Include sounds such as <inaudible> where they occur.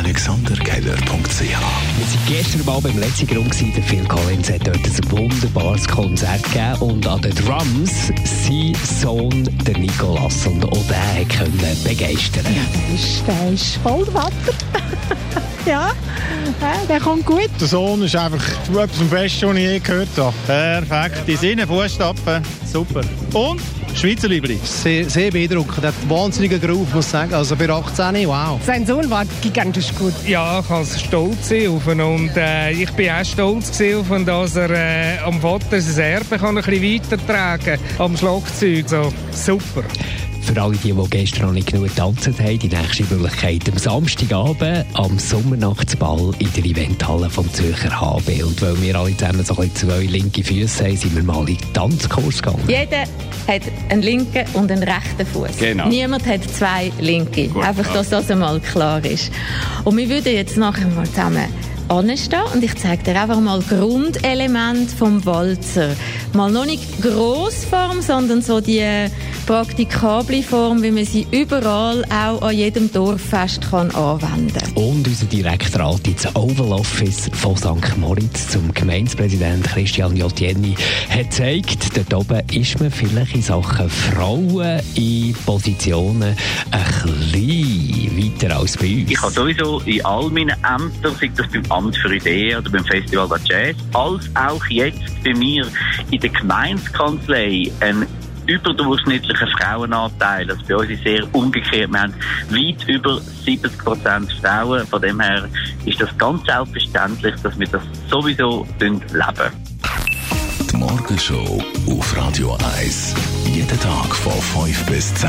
AlexanderKeller.ch Wir waren gestern mal beim letzten Grund. Der Phil Collins hat dort ein wunderbares Konzert gegeben und an den Drums sein Sohn, der Nikolas. Und auch der konnte begeistern. Ja, der ist, der ist voll Vater. <laughs> ja, der kommt gut. Der Sohn ist einfach etwas vom Besten, was ich je gehört habe. Perfekt. In seinen Fußstapfen. Super. Und Schweizer Libre. Sehr, sehr beeindruckend. Er hat wahnsinnigen Groove, muss ich sagen. Also bei 18, wow. Sein Sohn war gigantisch gut. Ja, ich kann stolz sein auf ihn. Und äh, ich bin auch stolz auf ihn, dass er äh, am Vater sein Erbe kann ein bisschen weitertragen am Schlagzeug. So, super. Für alle, die, die gestern noch nicht genug getanzt haben, die nächste Möglichkeit am Samstagabend am Sommernachtsball in der Eventhalle vom Zürcher HB. Und weil wir alle zusammen so ein zwei linke Füße haben, sind wir mal in den Tanzkurs gegangen. Jeder hat einen linken und einen rechten Fuß. Genau. Niemand hat zwei linke. Gut, Einfach, dass das einmal klar ist. Und wir würden jetzt nachher mal zusammen anstehen und ich zeige dir einfach mal Grundelement vom Walzer. Mal noch nicht Grossform, sondern so die praktikable Form, wie man sie überall auch an jedem Dorffest kann anwenden kann. Und unser Direktrat ins Oval Office von St. Moritz zum Gemeindepräsident Christian Jotieni hat gezeigt, dort oben ist man vielleicht in Sachen Frauen in Positionen ein bisschen weiter als bei uns. Ich habe sowieso in all meinen Ämtern, sei das beim Amt für Ideen oder beim Festival der Jazz, als auch jetzt bei mir in der Gemeindekanzlei ein überdurchschnittlichen Frauenanteil. Also bei uns ist sehr umgekehrt. Wir haben weit über 70 Prozent Frauen. Von dem her ist das ganz selbstverständlich, dass wir das sowieso leben. Die Morgenshow auf Radio 1. Jeden Tag von 5 bis 10.